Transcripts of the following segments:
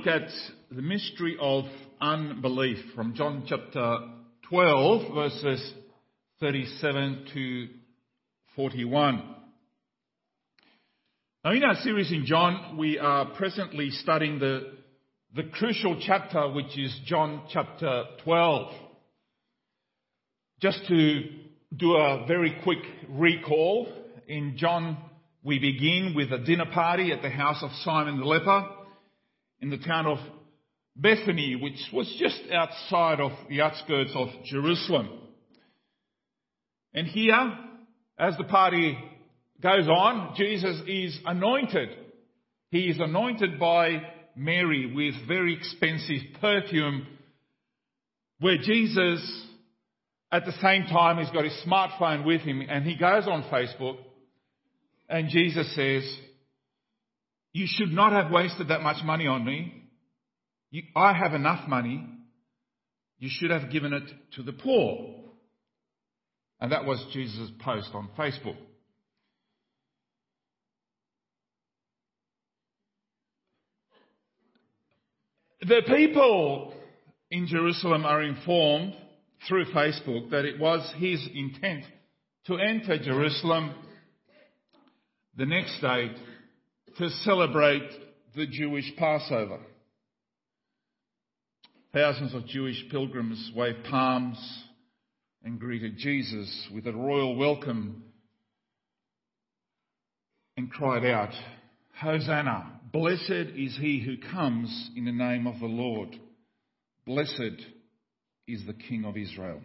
look at the mystery of unbelief from John chapter 12, verses 37 to 41. Now, in our series in John, we are presently studying the, the crucial chapter, which is John chapter 12. Just to do a very quick recall, in John, we begin with a dinner party at the house of Simon the leper in the town of Bethany, which was just outside of the outskirts of Jerusalem. And here, as the party goes on, Jesus is anointed. He is anointed by Mary with very expensive perfume, where Jesus, at the same time, he's got his smartphone with him and he goes on Facebook and Jesus says, you should not have wasted that much money on me. You, I have enough money. You should have given it to the poor. And that was Jesus' post on Facebook. The people in Jerusalem are informed through Facebook that it was his intent to enter Jerusalem the next day to celebrate the Jewish Passover. Thousands of Jewish pilgrims waved palms and greeted Jesus with a royal welcome and cried out, Hosanna! Blessed is he who comes in the name of the Lord. Blessed is the King of Israel.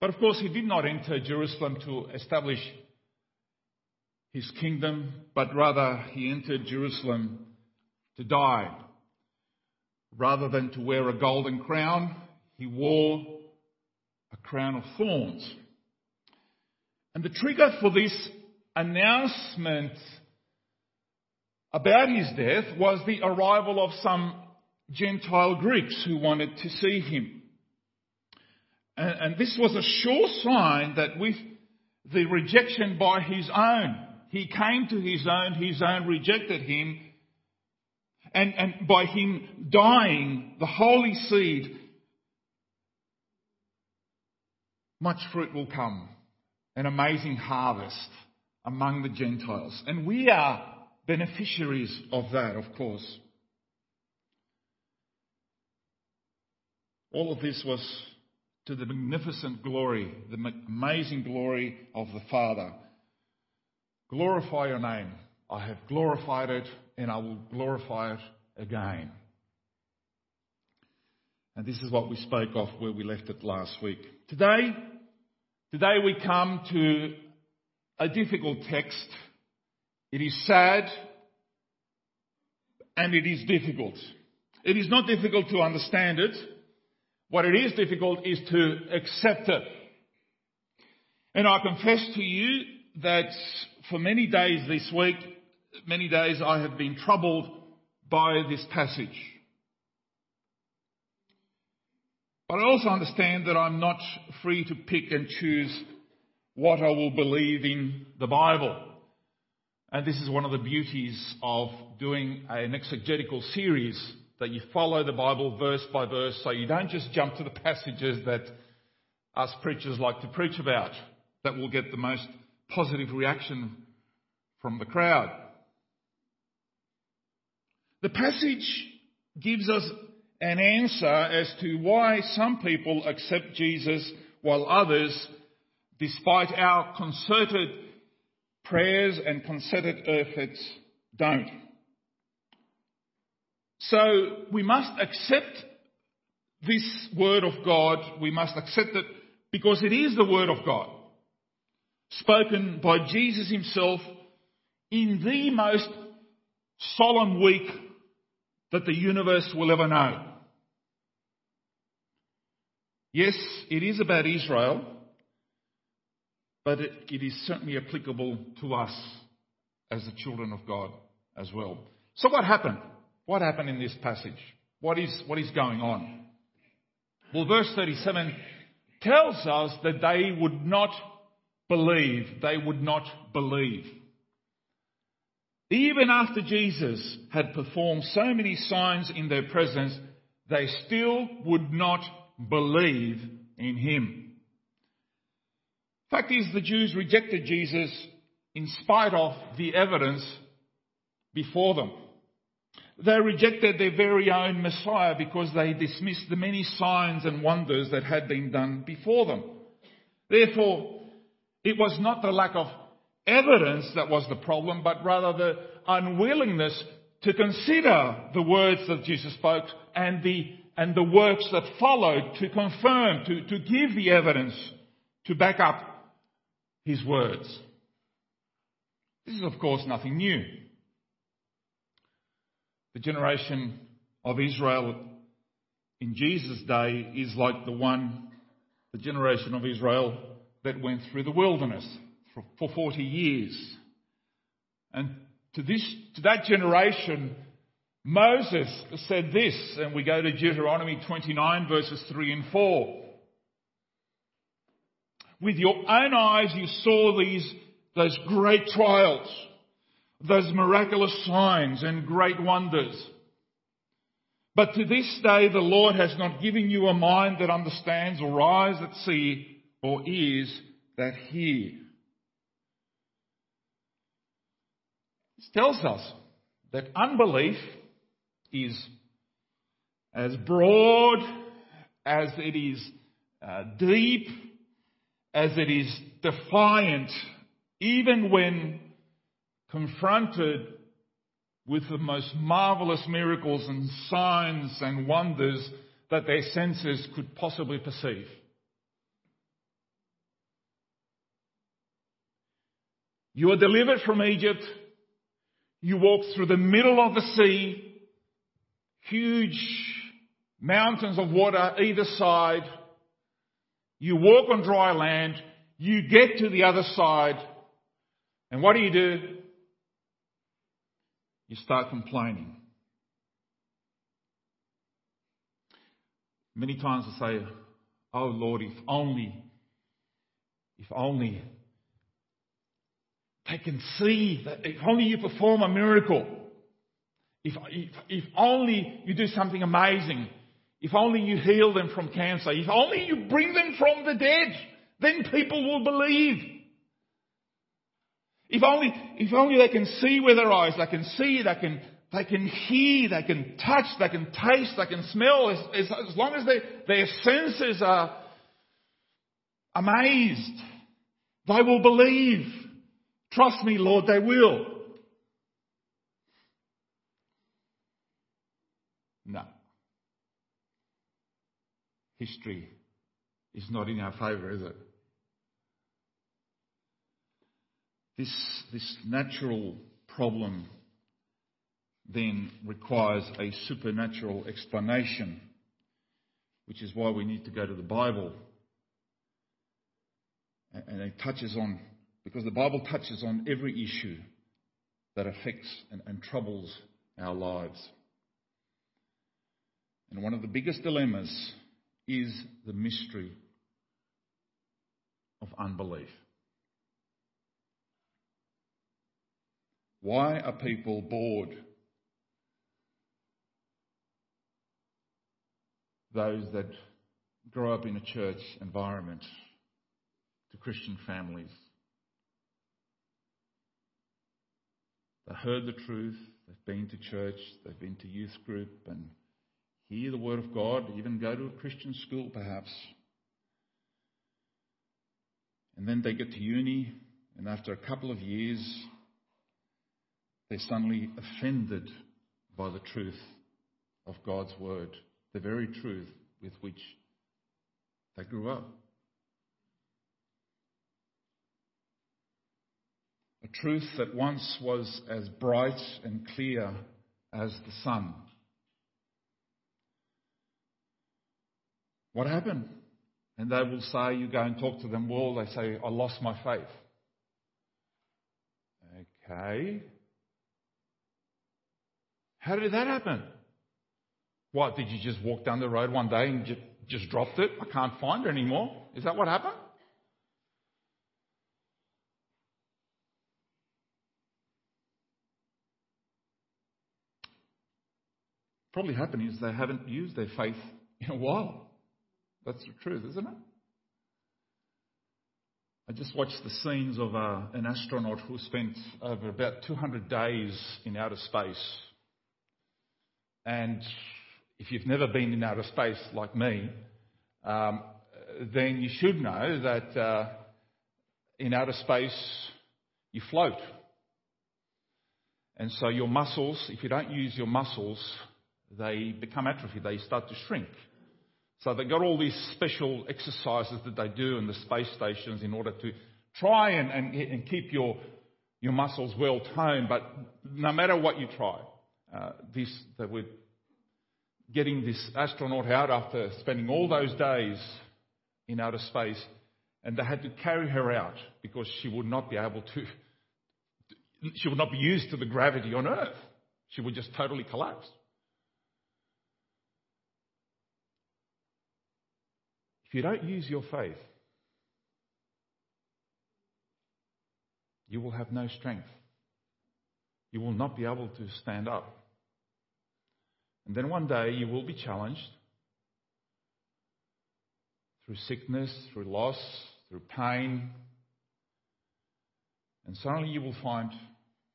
But of course, he did not enter Jerusalem to establish his kingdom, but rather he entered Jerusalem to die. Rather than to wear a golden crown, he wore a crown of thorns. And the trigger for this announcement about his death was the arrival of some Gentile Greeks who wanted to see him. And, and this was a sure sign that with the rejection by his own he came to his own, his own rejected him. And, and by him dying, the holy seed, much fruit will come. An amazing harvest among the Gentiles. And we are beneficiaries of that, of course. All of this was to the magnificent glory, the amazing glory of the Father. Glorify your name. I have glorified it and I will glorify it again. And this is what we spoke of where we left it last week. Today, today we come to a difficult text. It is sad and it is difficult. It is not difficult to understand it. What it is difficult is to accept it. And I confess to you that for many days this week, many days I have been troubled by this passage. But I also understand that I'm not free to pick and choose what I will believe in the Bible. And this is one of the beauties of doing an exegetical series that you follow the Bible verse by verse so you don't just jump to the passages that us preachers like to preach about that will get the most positive reaction from the crowd. The passage gives us an answer as to why some people accept Jesus while others, despite our concerted prayers and concerted efforts, don't. So we must accept this word of God. We must accept it because it is the word of God spoken by Jesus himself in the most solemn week that the universe will ever know. Yes, it is about Israel, but it, it is certainly applicable to us as the children of God as well. So what happened? What happened in this passage? What is, what is going on? Well, verse 37 tells us that they would not believe, they would not believe. even after Jesus had performed so many signs in their presence, they still would not believe in him. Fact is, the Jews rejected Jesus in spite of the evidence before them. They rejected their very own Messiah because they dismissed the many signs and wonders that had been done before them. Therefore, it was not the lack of evidence that was the problem, but rather the unwillingness to consider the words that Jesus spoke and the, and the works that followed to confirm, to, to give the evidence to back up his words. This is, of course, nothing new. The generation of Israel in Jesus' day is like the one, the generation of Israel that went through the wilderness for, for 40 years. And to this, to that generation, Moses said this, and we go to Deuteronomy 29 verses 3 and 4. With your own eyes you saw these, those great trials, those miraculous signs and great wonders. But to this day the Lord has not given you a mind that understands or eyes that see or is that He? This tells us that unbelief is as broad as it is uh, deep, as it is defiant, even when confronted with the most marvelous miracles and signs and wonders that their senses could possibly perceive. You are delivered from Egypt you walk through the middle of the sea, huge mountains of water either side. You walk on dry land. You get to the other side. And what do you do? You start complaining. Many times I say, Oh Lord, if only, if only they can see that if only you perform a miracle, if, if, if only you do something amazing, if only you heal them from cancer, if only you bring them from the dead, then people will believe. If only, if only they can see with their eyes, they can see, they can, they can hear, they can touch, they can taste, they can smell, as, as, as long as they, their senses are amazed, they will believe. Trust me, Lord, they will. No. History is not in our favour, is it? This, this natural problem then requires a supernatural explanation, which is why we need to go to the Bible. And it touches on because the Bible touches on every issue that affects and, and troubles our lives. And one of the biggest dilemmas is the mystery of unbelief. Why are people bored? Those that grow up in a church environment, to Christian families, They heard the truth. They've been to church. They've been to youth group and hear the word of God, even go to a Christian school perhaps. And then they get to uni, and after a couple of years, they're suddenly offended by the truth of God's word, the very truth with which they grew up. Truth that once was as bright and clear as the sun. What happened? And they will say, you go and talk to them, well, they say, I lost my faith. Okay. How did that happen? What, did you just walk down the road one day and just, just dropped it? I can't find it anymore. Is that what happened? Probably happened is they haven't used their faith in a while. That's the truth, isn't it? I just watched the scenes of uh, an astronaut who spent over about 200 days in outer space. And if you've never been in outer space like me, um, then you should know that uh, in outer space you float. And so your muscles, if you don't use your muscles, they become atrophy, they start to shrink. So they've got all these special exercises that they do in the space stations in order to try and, and, and keep your, your muscles well toned. But no matter what you try, uh, this, that we're getting this astronaut out after spending all those days in outer space, and they had to carry her out because she would not be able to, she would not be used to the gravity on Earth. She would just totally collapse. If you don't use your faith, you will have no strength. You will not be able to stand up. And then one day you will be challenged through sickness, through loss, through pain. And suddenly you will find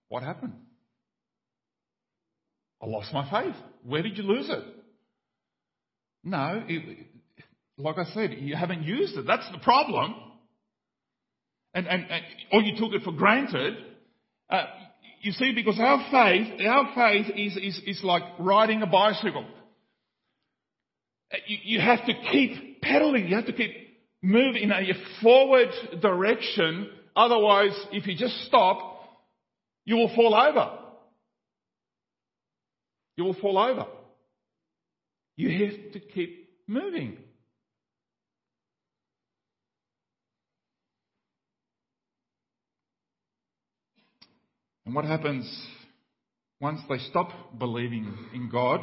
what happened? I lost my faith. Where did you lose it? No, it, like I said, you haven't used it. That's the problem. And, and, and or you took it for granted. Uh, you see, because our faith, our faith is, is, is like riding a bicycle. You, you have to keep pedaling. You have to keep moving in a forward direction. Otherwise, if you just stop, you will fall over. You will fall over. You have to keep moving. And what happens once they stop believing in God?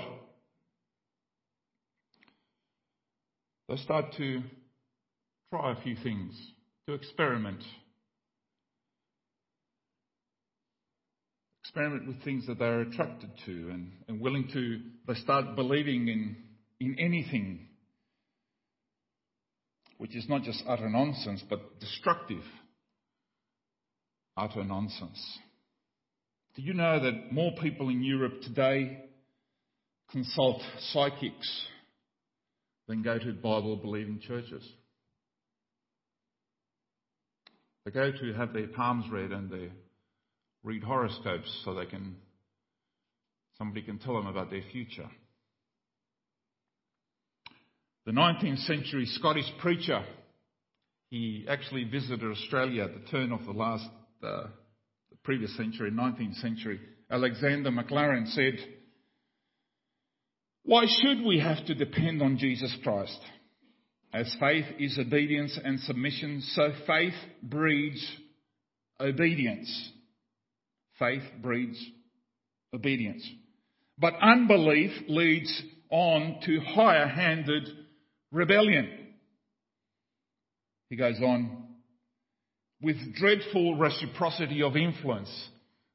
They start to try a few things, to experiment. Experiment with things that they're attracted to and, and willing to, they start believing in, in anything, which is not just utter nonsense, but destructive utter nonsense. Do you know that more people in Europe today consult psychics than go to Bible believing churches? They go to have their palms read and they read horoscopes so they can somebody can tell them about their future. The 19th century Scottish preacher, he actually visited Australia at the turn of the last uh, previous century, 19th century, Alexander Maclaren said, Why should we have to depend on Jesus Christ? As faith is obedience and submission, so faith breeds obedience. Faith breeds obedience. But unbelief leads on to higher handed rebellion. He goes on, with dreadful reciprocity of influence.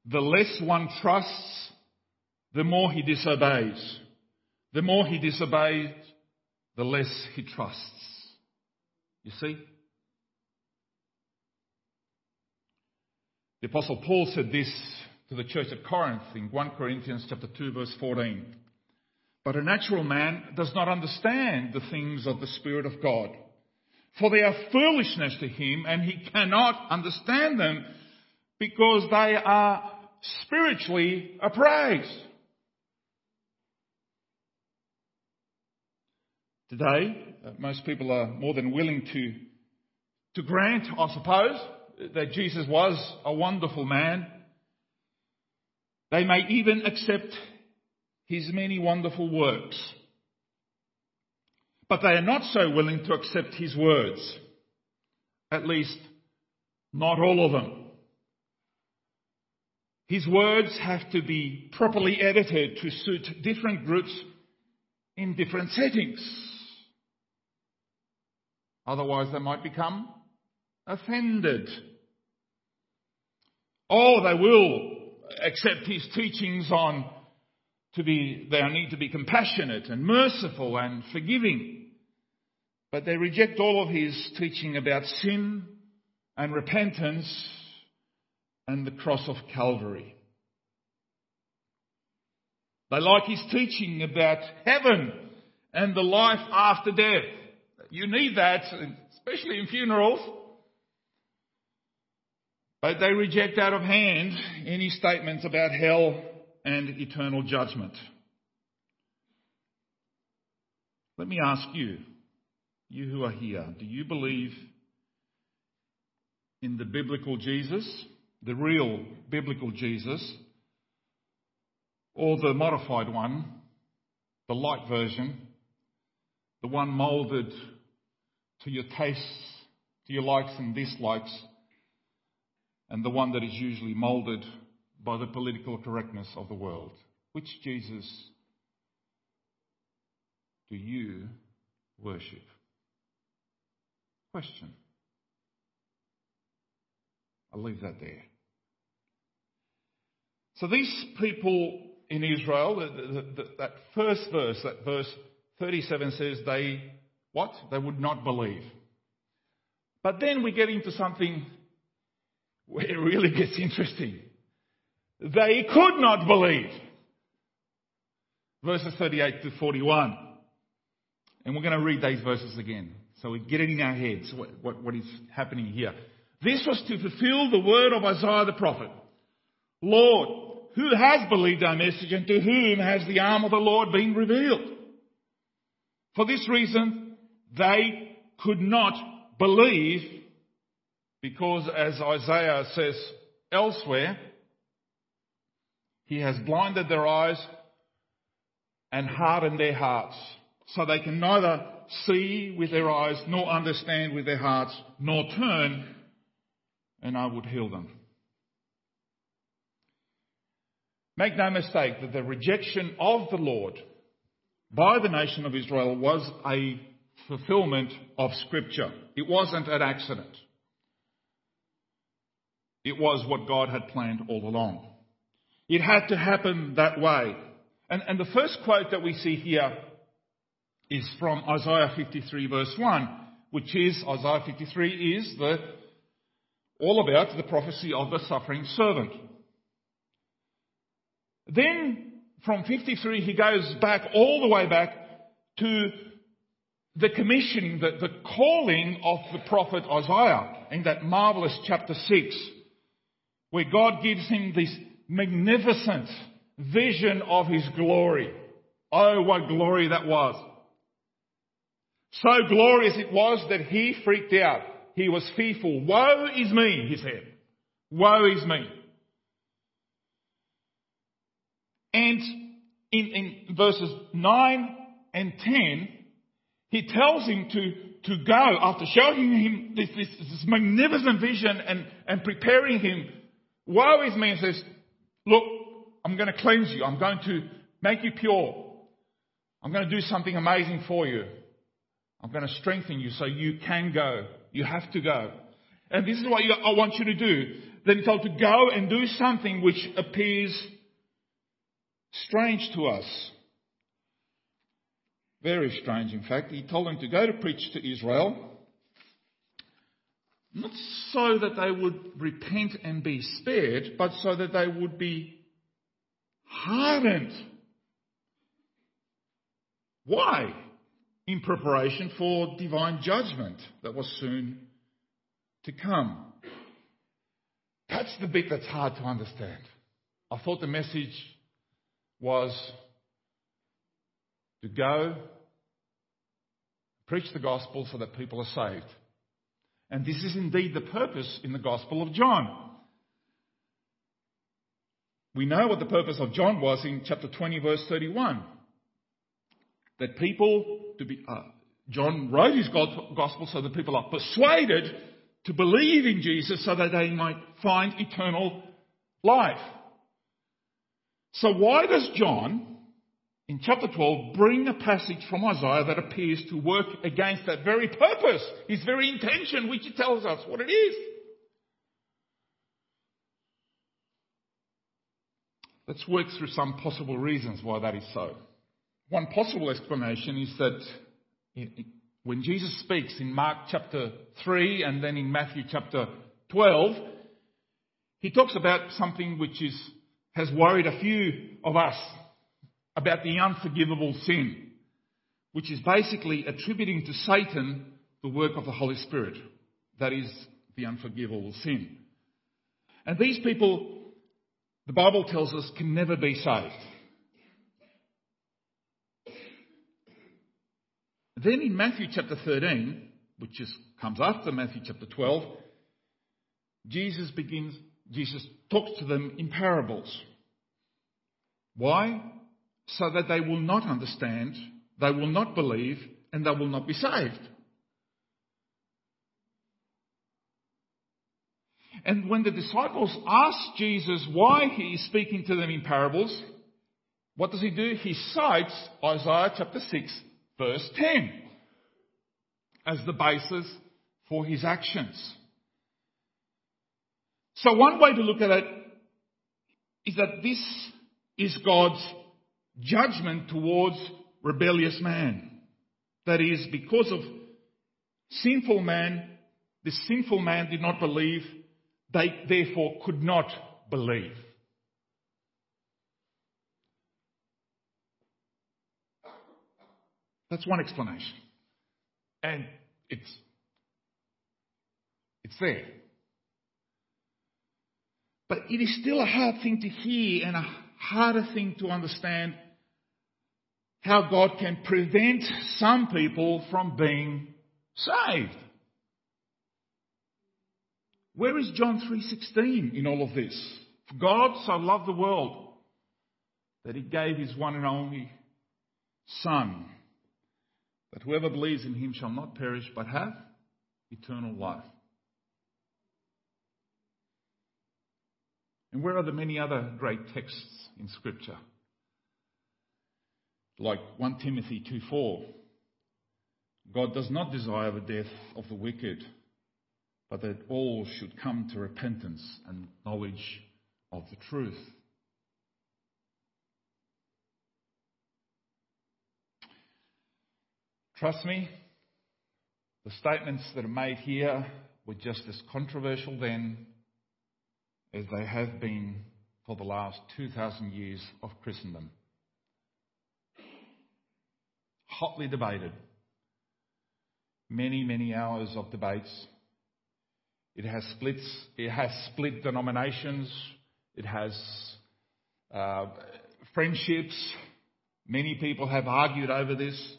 The less one trusts, the more he disobeys. The more he disobeys, the less he trusts. You see? The apostle Paul said this to the church at Corinth in 1 Corinthians chapter 2 verse 14. But a natural man does not understand the things of the Spirit of God for they are foolishness to him and he cannot understand them because they are spiritually appraised. Today, uh, most people are more than willing to, to grant, I suppose, that Jesus was a wonderful man. They may even accept his many wonderful works but they are not so willing to accept his words. At least, not all of them. His words have to be properly edited to suit different groups in different settings. Otherwise, they might become offended. Or they will accept his teachings on to be, they need to be compassionate and merciful and forgiving. But they reject all of his teaching about sin and repentance and the cross of Calvary. They like his teaching about heaven and the life after death. You need that, especially in funerals. But they reject out of hand any statements about hell and eternal judgment. Let me ask you, you who are here, do you believe in the biblical Jesus, the real biblical Jesus, or the modified one, the light version, the one molded to your tastes, to your likes and dislikes, and the one that is usually molded by the political correctness of the world. Which Jesus do you worship? Question. I'll leave that there. So these people in Israel, the, the, the, that first verse, that verse 37 says they, what? They would not believe. But then we get into something where it really gets interesting. They could not believe. Verses 38 to 41. And we're going to read these verses again. So we get it in our heads what, what, what is happening here. This was to fulfill the word of Isaiah the prophet. Lord, who has believed our message and to whom has the arm of the Lord been revealed? For this reason, they could not believe because as Isaiah says elsewhere, he has blinded their eyes and hardened their hearts so they can neither see with their eyes nor understand with their hearts nor turn and I would heal them. Make no mistake that the rejection of the Lord by the nation of Israel was a fulfillment of Scripture. It wasn't an accident. It was what God had planned all along. It had to happen that way. And, and the first quote that we see here is from Isaiah 53 verse 1, which is, Isaiah 53 is the, all about the prophecy of the suffering servant. Then from 53 he goes back all the way back to the commissioning, the, the calling of the prophet Isaiah in that marvelous chapter 6, where God gives him this magnificent vision of his glory. Oh, what glory that was. So glorious it was that he freaked out. He was fearful. Woe is me, he said. Woe is me. And in, in verses 9 and 10, he tells him to, to go after showing him this, this, this magnificent vision and, and preparing him. Woe is me and says, look, I'm going to cleanse you. I'm going to make you pure. I'm going to do something amazing for you. I'm going to strengthen you so you can go. You have to go. And this is what you, I want you to do. Then he told to go and do something which appears strange to us. Very strange, in fact. He told them to go to preach to Israel, not so that they would repent and be spared, but so that they would be hardened. Why? In preparation for divine judgment that was soon to come. That's the bit that's hard to understand. I thought the message was to go preach the gospel so that people are saved. And this is indeed the purpose in the Gospel of John. We know what the purpose of John was in chapter 20, verse 31. That people, to be, uh, John wrote his gospel so that people are persuaded to believe in Jesus so that they might find eternal life. So why does John, in chapter 12, bring a passage from Isaiah that appears to work against that very purpose, his very intention, which he tells us what it is? Let's work through some possible reasons why that is so. One possible explanation is that when Jesus speaks in Mark chapter 3 and then in Matthew chapter 12, he talks about something which is, has worried a few of us about the unforgivable sin, which is basically attributing to Satan the work of the Holy Spirit. That is the unforgivable sin. And these people the Bible tells us can never be saved. Then in Matthew chapter 13, which is, comes after Matthew chapter 12, Jesus begins, Jesus talks to them in parables. Why? So that they will not understand, they will not believe, and they will not be saved. And when the disciples ask Jesus why he is speaking to them in parables, what does he do? He cites Isaiah chapter 6, verse 10 as the basis for his actions. So one way to look at it is that this is God's judgment towards rebellious man. That is, because of sinful man, this sinful man did not believe they therefore could not believe. That's one explanation. And it's, it's there. But it is still a hard thing to hear and a harder thing to understand how God can prevent some people from being saved. Where is John 3:16 in all of this? For God so loved the world that he gave his one and only son that whoever believes in him shall not perish but have eternal life. And where are the many other great texts in scripture? Like 1 Timothy 2:4 God does not desire the death of the wicked but that all should come to repentance and knowledge of the truth. Trust me, the statements that are made here were just as controversial then as they have been for the last 2,000 years of Christendom. Hotly debated. Many, many hours of debates it has splits. It has split denominations. It has uh, friendships. Many people have argued over this.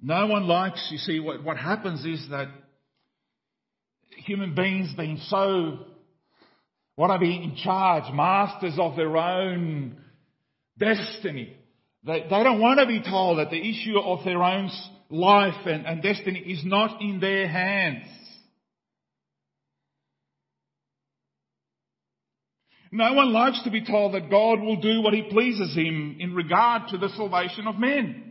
No one likes, you see, what, what happens is that human beings being so, want to be in charge, masters of their own destiny. They, they don't want to be told that the issue of their own life and, and destiny is not in their hands. No one likes to be told that God will do what he pleases him in regard to the salvation of men.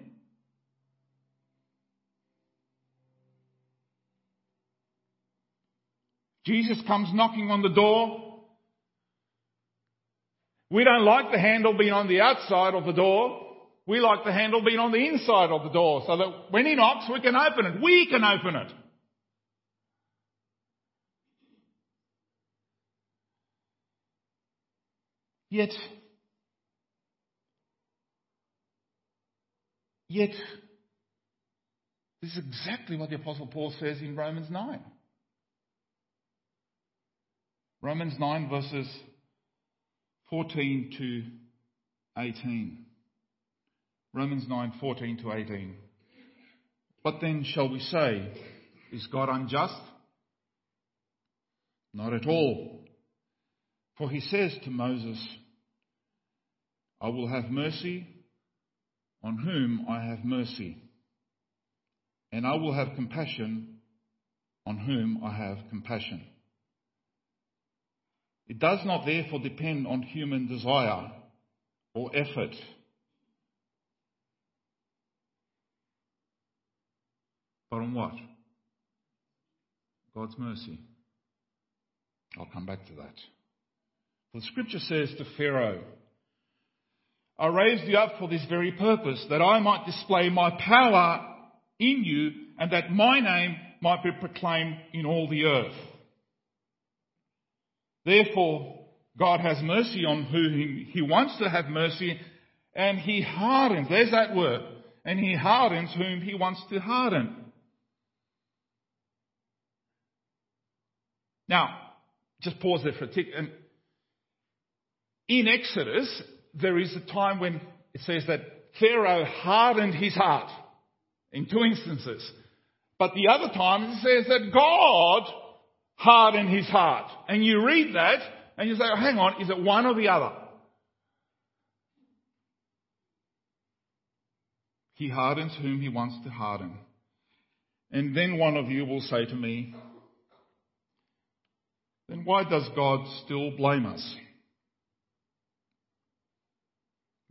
Jesus comes knocking on the door. We don't like the handle being on the outside of the door. We like the handle being on the inside of the door so that when he knocks, we can open it. We can open it. Yet, yet, this is exactly what the Apostle Paul says in Romans 9. Romans 9 verses 14 to 18. Romans 9, 14 to 18. What then shall we say? Is God unjust? Not at all. For he says to Moses, I will have mercy on whom I have mercy, and I will have compassion on whom I have compassion. It does not therefore depend on human desire or effort. But on what? God's mercy. I'll come back to that. The scripture says to Pharaoh, I raised you up for this very purpose, that I might display my power in you and that my name might be proclaimed in all the earth. Therefore, God has mercy on whom he wants to have mercy and he hardens, there's that word, and he hardens whom he wants to harden. Now, just pause there for a tick. And in Exodus, there is a time when it says that Pharaoh hardened his heart in two instances. But the other time it says that God hardened his heart. And you read that and you say, oh, hang on, is it one or the other? He hardens whom he wants to harden. And then one of you will say to me, then why does God still blame us?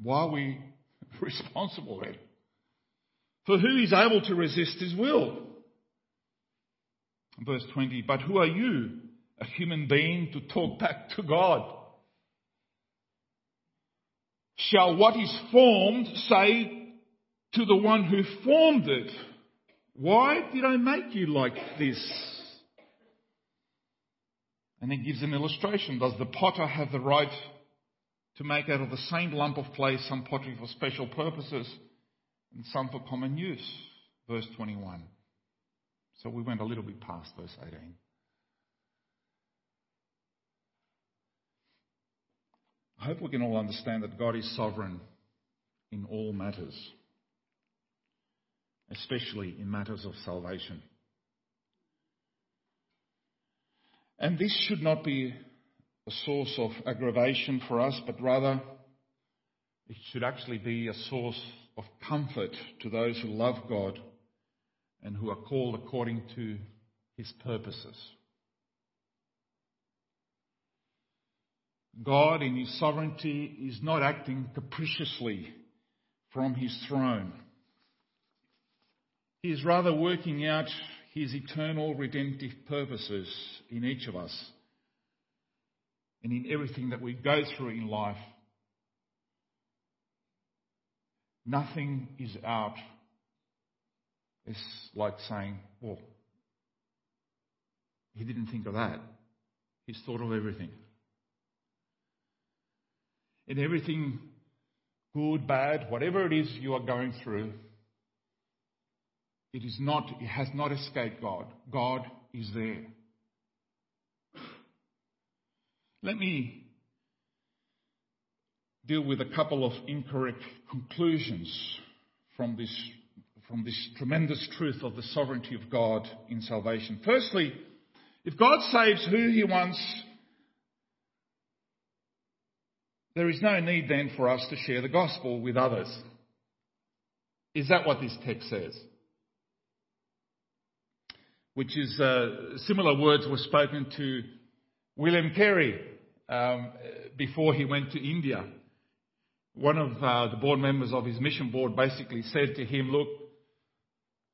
Why are we responsible then? For who is able to resist his will? Verse 20, but who are you, a human being, to talk back to God? Shall what is formed say to the one who formed it, Why did I make you like this? And then gives an illustration. Does the potter have the right to make out of the same lump of clay some pottery for special purposes and some for common use? Verse 21. So we went a little bit past verse 18. I hope we can all understand that God is sovereign in all matters, especially in matters of salvation. And this should not be a source of aggravation for us, but rather it should actually be a source of comfort to those who love God and who are called according to his purposes. God, in his sovereignty, is not acting capriciously from his throne. He is rather working out his eternal redemptive purposes in each of us and in everything that we go through in life. Nothing is out. It's like saying, well, he didn't think of that. He's thought of everything. In everything, good, bad, whatever it is you are going through, it is not, it has not escaped God. God is there. Let me deal with a couple of incorrect conclusions from this, from this tremendous truth of the sovereignty of God in salvation. Firstly, if God saves who he wants, there is no need then for us to share the gospel with others. Is that what this text says? which is uh, similar words were spoken to William Carey um, before he went to India. One of uh, the board members of his mission board basically said to him, "Look,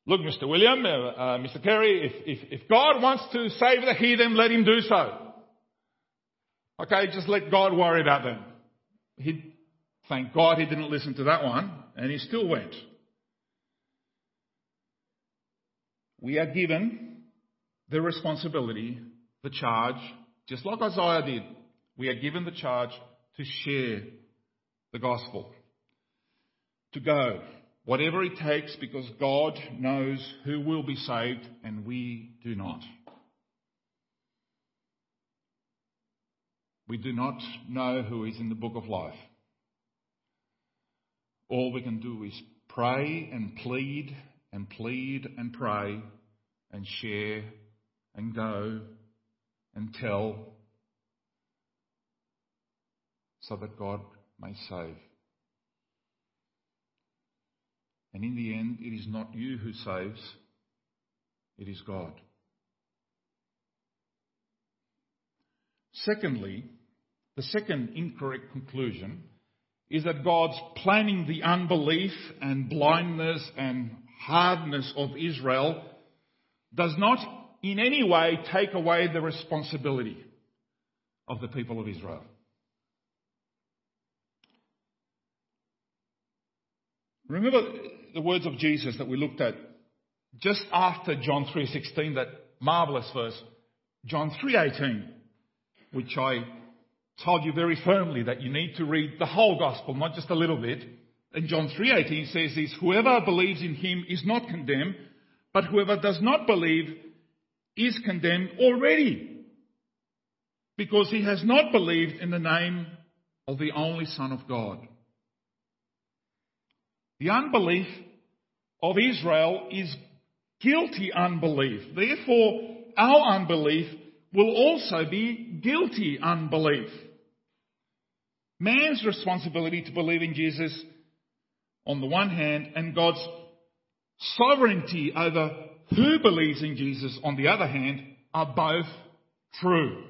look, Mr. William, uh, uh Mr. Carey, if, if, if God wants to save the heathen, let him do so. Okay, just let God worry about them." He, thank God, he didn't listen to that one, and he still went. We are given the responsibility, the charge, just like Isaiah did. We are given the charge to share the gospel, to go, whatever it takes, because God knows who will be saved and we do not. We do not know who is in the book of life. All we can do is pray and plead and plead and pray and share and go and tell so that God may save. And in the end, it is not you who saves, it is God. Secondly, the second incorrect conclusion is that God's planning the unbelief and blindness and hardness of Israel does not in any way take away the responsibility of the people of Israel. Remember, the words of Jesus that we looked at just after John 3:16, that marvelous verse, John 3:18, which I told you very firmly that you need to read the whole gospel, not just a little bit. And John 3:18 says this, whoever believes in him is not condemned, but whoever does not believe is condemned already, because he has not believed in the name of the only Son of God. The unbelief of Israel is guilty unbelief. Therefore, our unbelief will also be guilty unbelief. Man's responsibility to believe in Jesus on the one hand and God's sovereignty over who believes in Jesus on the other hand are both true.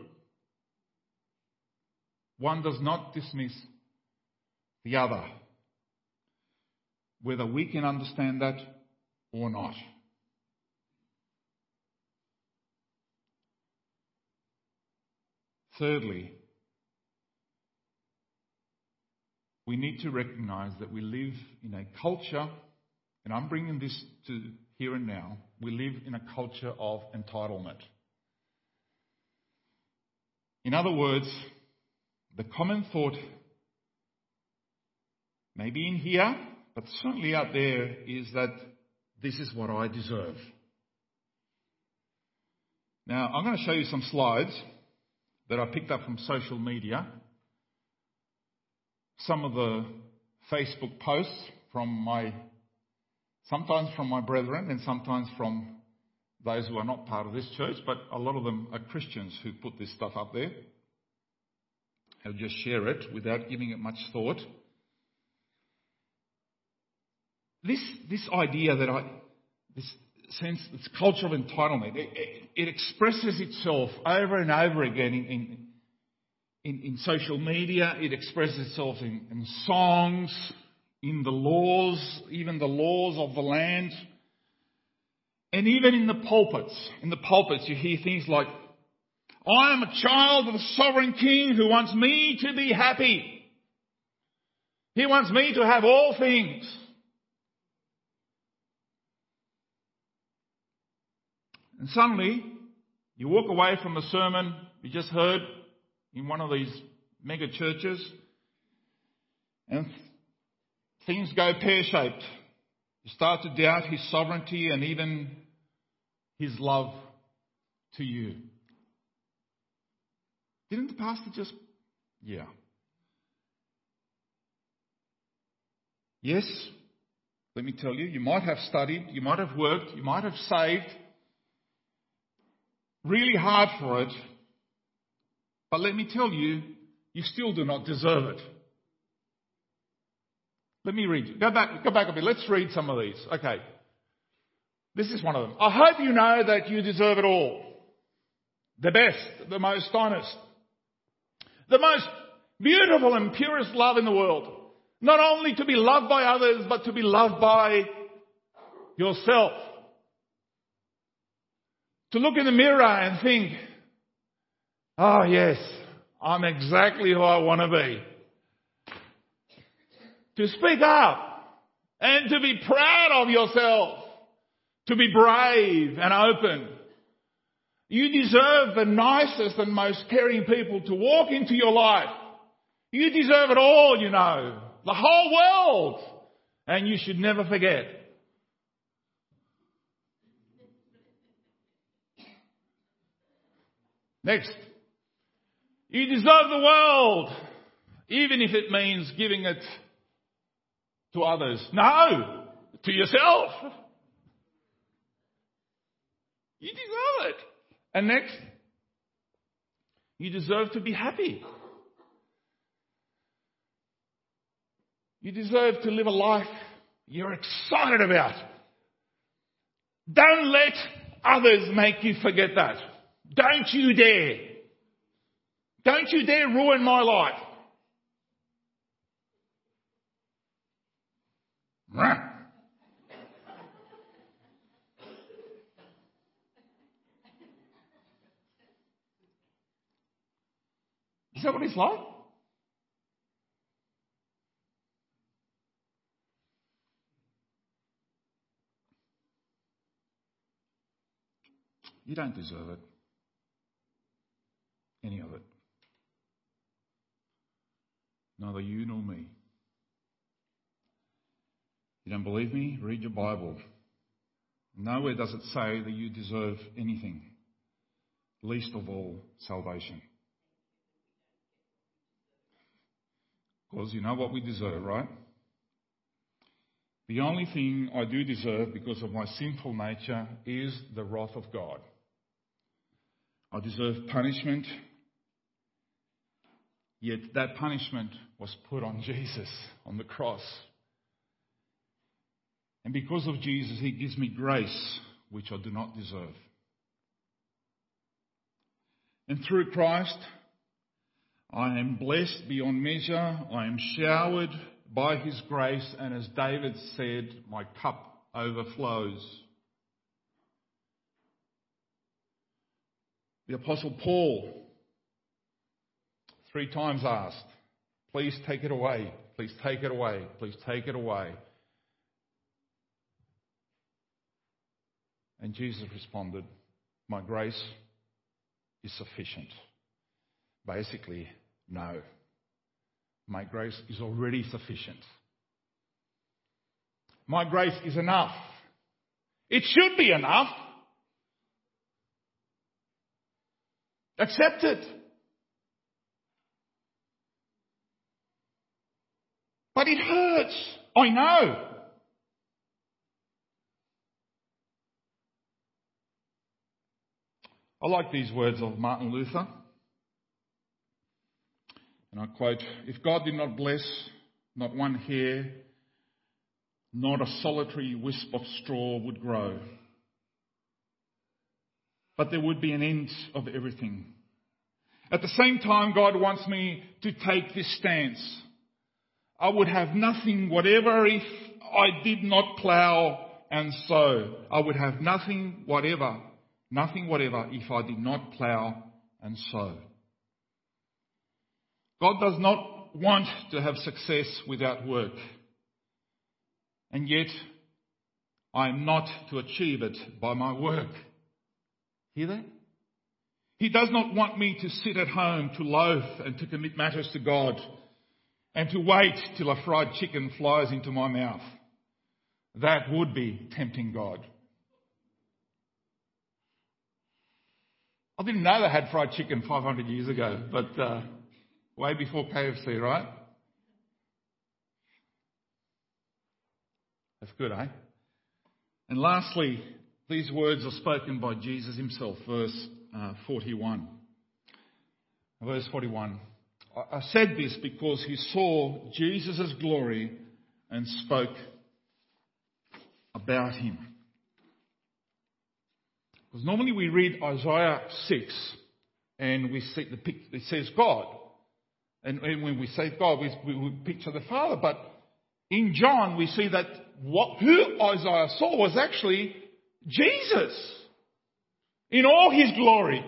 One does not dismiss the other, whether we can understand that or not. Thirdly, we need to recognize that we live in a culture, and I'm bringing this to here and now, we live in a culture of entitlement. In other words, the common thought, maybe in here, but certainly out there, is that this is what I deserve. Now, I'm going to show you some slides that I picked up from social media. Some of the Facebook posts from my, sometimes from my brethren and sometimes from those who are not part of this church, but a lot of them are Christians who put this stuff up there. I'll just share it without giving it much thought. This, this idea that I, this sense, this culture of entitlement, it, it, it expresses itself over and over again in, in, in, in social media. It expresses itself in, in songs, in the laws, even the laws of the land. And even in the pulpits, in the pulpits you hear things like, I am a child of a sovereign king who wants me to be happy. He wants me to have all things. And suddenly, you walk away from the sermon you just heard in one of these mega churches, and things go pear shaped. You start to doubt his sovereignty and even his love to you. Didn't the pastor just. Yeah. Yes, let me tell you, you might have studied, you might have worked, you might have saved, really hard for it. But let me tell you, you still do not deserve it. Let me read. Go back, go back a bit. Let's read some of these. Okay. This is one of them. I hope you know that you deserve it all. The best, the most honest, the most beautiful and purest love in the world. Not only to be loved by others, but to be loved by yourself to look in the mirror and think, oh yes, I'm exactly who I want to be. To speak up and to be proud of yourself. To be brave and open. You deserve the nicest and most caring people to walk into your life. You deserve it all, you know. The whole world. And you should never forget Next. You deserve the world, even if it means giving it to others. No, to yourself. You deserve it. And next, you deserve to be happy. You deserve to live a life you're excited about. Don't let others make you forget that. Don't you dare. Don't you dare ruin my life. Is that what it's like? You don't deserve it. Any of it. Neither you nor me. You don't believe me? Read your Bible. Nowhere does it say that you deserve anything, least of all salvation. Because you know what we deserve, right? The only thing I do deserve because of my sinful nature is the wrath of God. I deserve punishment, yet that punishment was put on Jesus on the cross. And because of Jesus, He gives me grace which I do not deserve. And through Christ, I am blessed beyond measure. I am showered by His grace, and as David said, my cup overflows. The Apostle Paul, three times asked, Please take it away, please take it away, please take it away. And Jesus responded, My grace is sufficient. Basically, no. My grace is already sufficient. My grace is enough. It should be enough. Accept it. But it hurts. I know. I like these words of Martin Luther. And I quote If God did not bless not one hair, not a solitary wisp of straw would grow. But there would be an end of everything. At the same time, God wants me to take this stance. I would have nothing whatever if I did not plough and sow. I would have nothing whatever nothing whatever if I did not plough and sow. God does not want to have success without work. And yet, I am not to achieve it by my work. Hear that? He does not want me to sit at home to loaf and to commit matters to God and to wait till a fried chicken flies into my mouth. That would be tempting God. I didn't know they had fried chicken 500 years ago, but uh, way before KFC, right? That's good, eh? And lastly, these words are spoken by Jesus himself, verse uh, 41. Verse 41. I said this because he saw Jesus' glory and spoke about him. Because normally we read Isaiah 6 and we see the picture, it says God. And, when we say God, we, we, we picture the Father. But in John, we see that what, who Isaiah saw was actually Jesus in all his glory.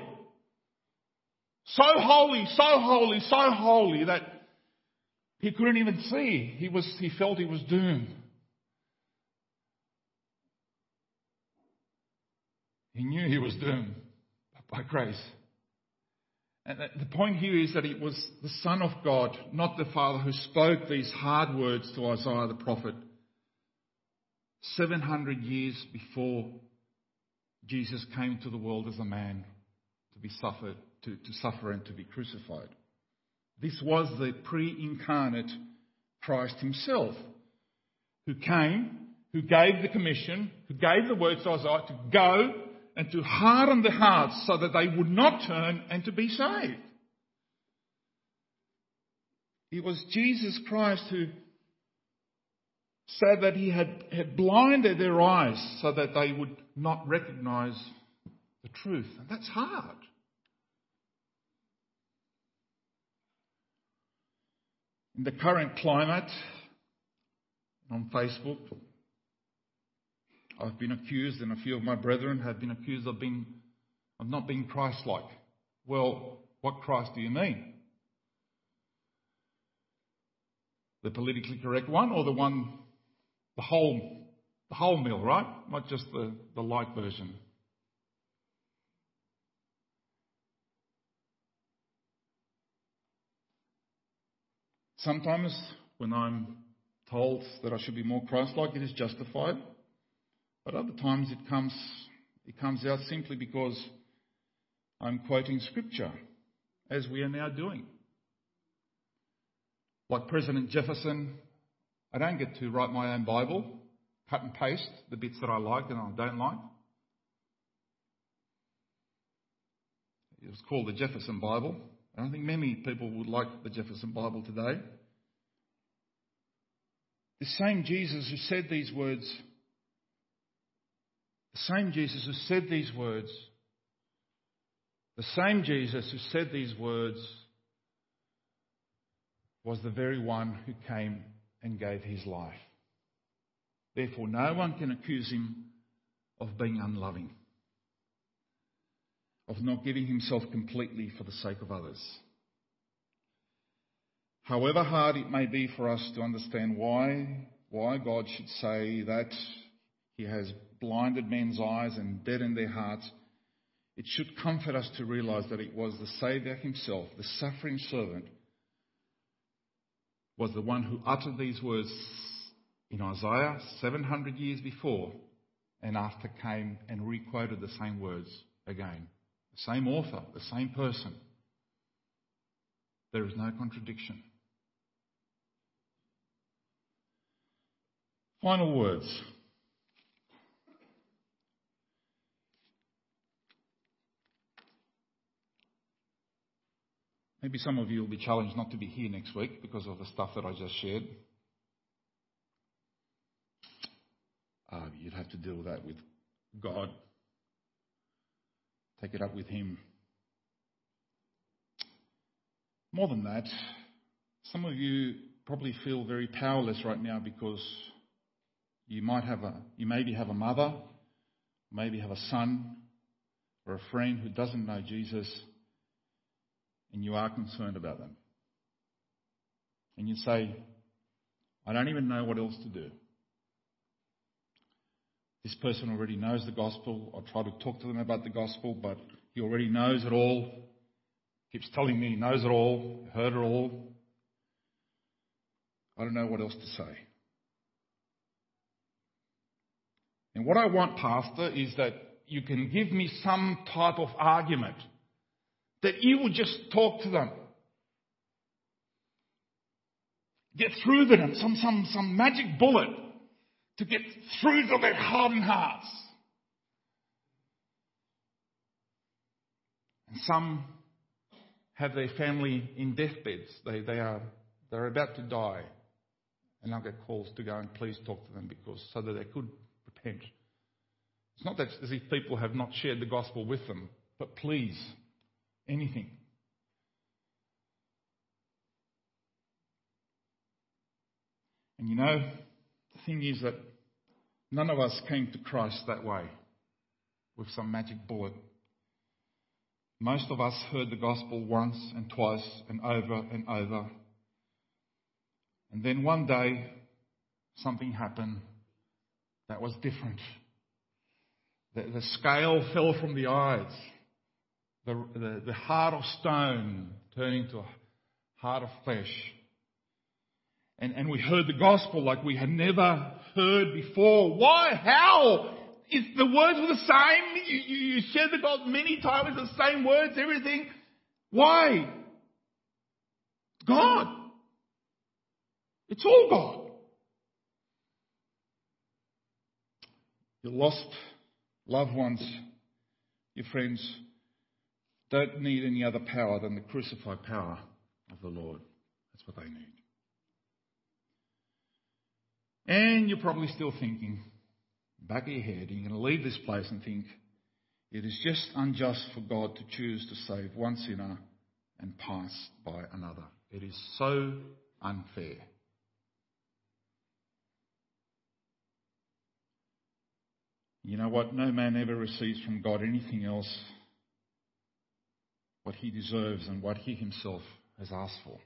So holy, so holy, so holy that he couldn't even see. He was, he felt he was doomed. He knew he was doomed by grace. And the point here is that it was the Son of God, not the Father, who spoke these hard words to Isaiah the prophet 700 years before Jesus came to the world as a man to be suffered, to, to suffer and to be crucified. This was the pre-incarnate Christ himself who came, who gave the commission, who gave the words to Isaiah to go and to harden the hearts so that they would not turn and to be saved. It was Jesus Christ who said that he had, had blinded their eyes so that they would not recognize the truth. And that's hard. In the current climate on Facebook, I've been accused, and a few of my brethren have been accused of being of not being Christ-like. Well, what Christ do you mean? The politically correct one, or the one, the whole, the whole meal, right? Not just the, the light version. Sometimes when I'm told that I should be more Christ-like, it is justified. But other times it comes, it comes out simply because I'm quoting scripture, as we are now doing. Like President Jefferson, I don't get to write my own Bible, cut and paste the bits that I like and I don't like. It was called the Jefferson Bible. I don't think many people would like the Jefferson Bible today. The same Jesus who said these words, the same Jesus who said these words, the same Jesus who said these words was the very one who came and gave his life. Therefore, no one can accuse him of being unloving of not giving himself completely for the sake of others. However hard it may be for us to understand why, why God should say that he has blinded men's eyes and deadened their hearts, it should comfort us to realize that it was the Saviour himself, the suffering servant, was the one who uttered these words in Isaiah 700 years before and after came and re-quoted the same words again. The same author, the same person. There is no contradiction. Final words. Maybe some of you will be challenged not to be here next week because of the stuff that I just shared. Uh, you'd have to deal with that with God Take it up with Him. More than that, some of you probably feel very powerless right now because you might have a, you maybe have a mother, maybe have a son or a friend who doesn't know Jesus, and you are concerned about them. And you say, I don't even know what else to do. This person already knows the gospel. I try to talk to them about the gospel, but he already knows it all. Keeps telling me he knows it all, heard it all. I don't know what else to say. And what I want, Pastor, is that you can give me some type of argument. That you will just talk to them. Get through them. Some, some, some magic bullet to get through to their hardened hearts. And some have their family in deathbeds. They, they are they're about to die. And I'll get calls to go and please talk to them because so that they could repent. It's not that as if people have not shared the gospel with them, but please, anything. And you know, thing is that none of us came to Christ that way, with some magic bullet. Most of us heard the gospel once and twice and over and over. And then one day, something happened that was different. The, the scale fell from the eyes. The, the, the heart of stone turned into a heart of flesh. And, and we heard the gospel like we had never heard before. Why? How? The words were the same? You, you, you shared the gospel many times, the same words, everything. Why? God. It's all God. Your lost loved ones, your friends, don't need any other power than the crucified power of the Lord. That's what they need. And you're probably still thinking, back of your head, you're going to leave this place and think, it is just unjust for God to choose to save one sinner and pass by another. It is so unfair. You know what? No man ever receives from God anything else what he deserves and what he himself has asked for.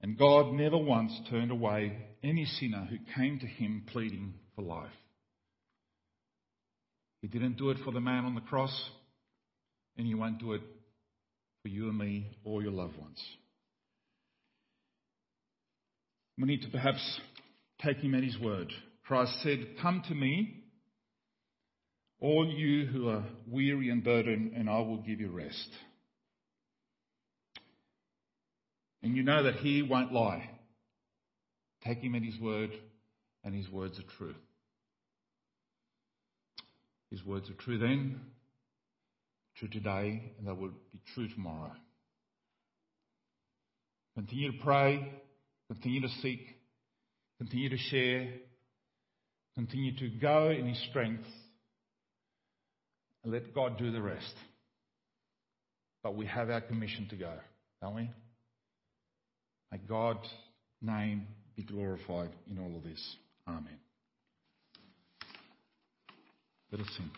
And God never once turned away any sinner who came to him pleading for life. He didn't do it for the man on the cross, and he won't do it for you and me or your loved ones. We need to perhaps take him at his word. Christ said, Come to me, all you who are weary and burdened, and I will give you rest. And you know that he won't lie. Take him at his word, and his words are true. His words are true then, true today, and they will be true tomorrow. Continue to pray, continue to seek, continue to share, continue to go in His strength, and let God do the rest. But we have our commission to go, don't we? May God's name be glorified in all of this. Amen. Let us sing.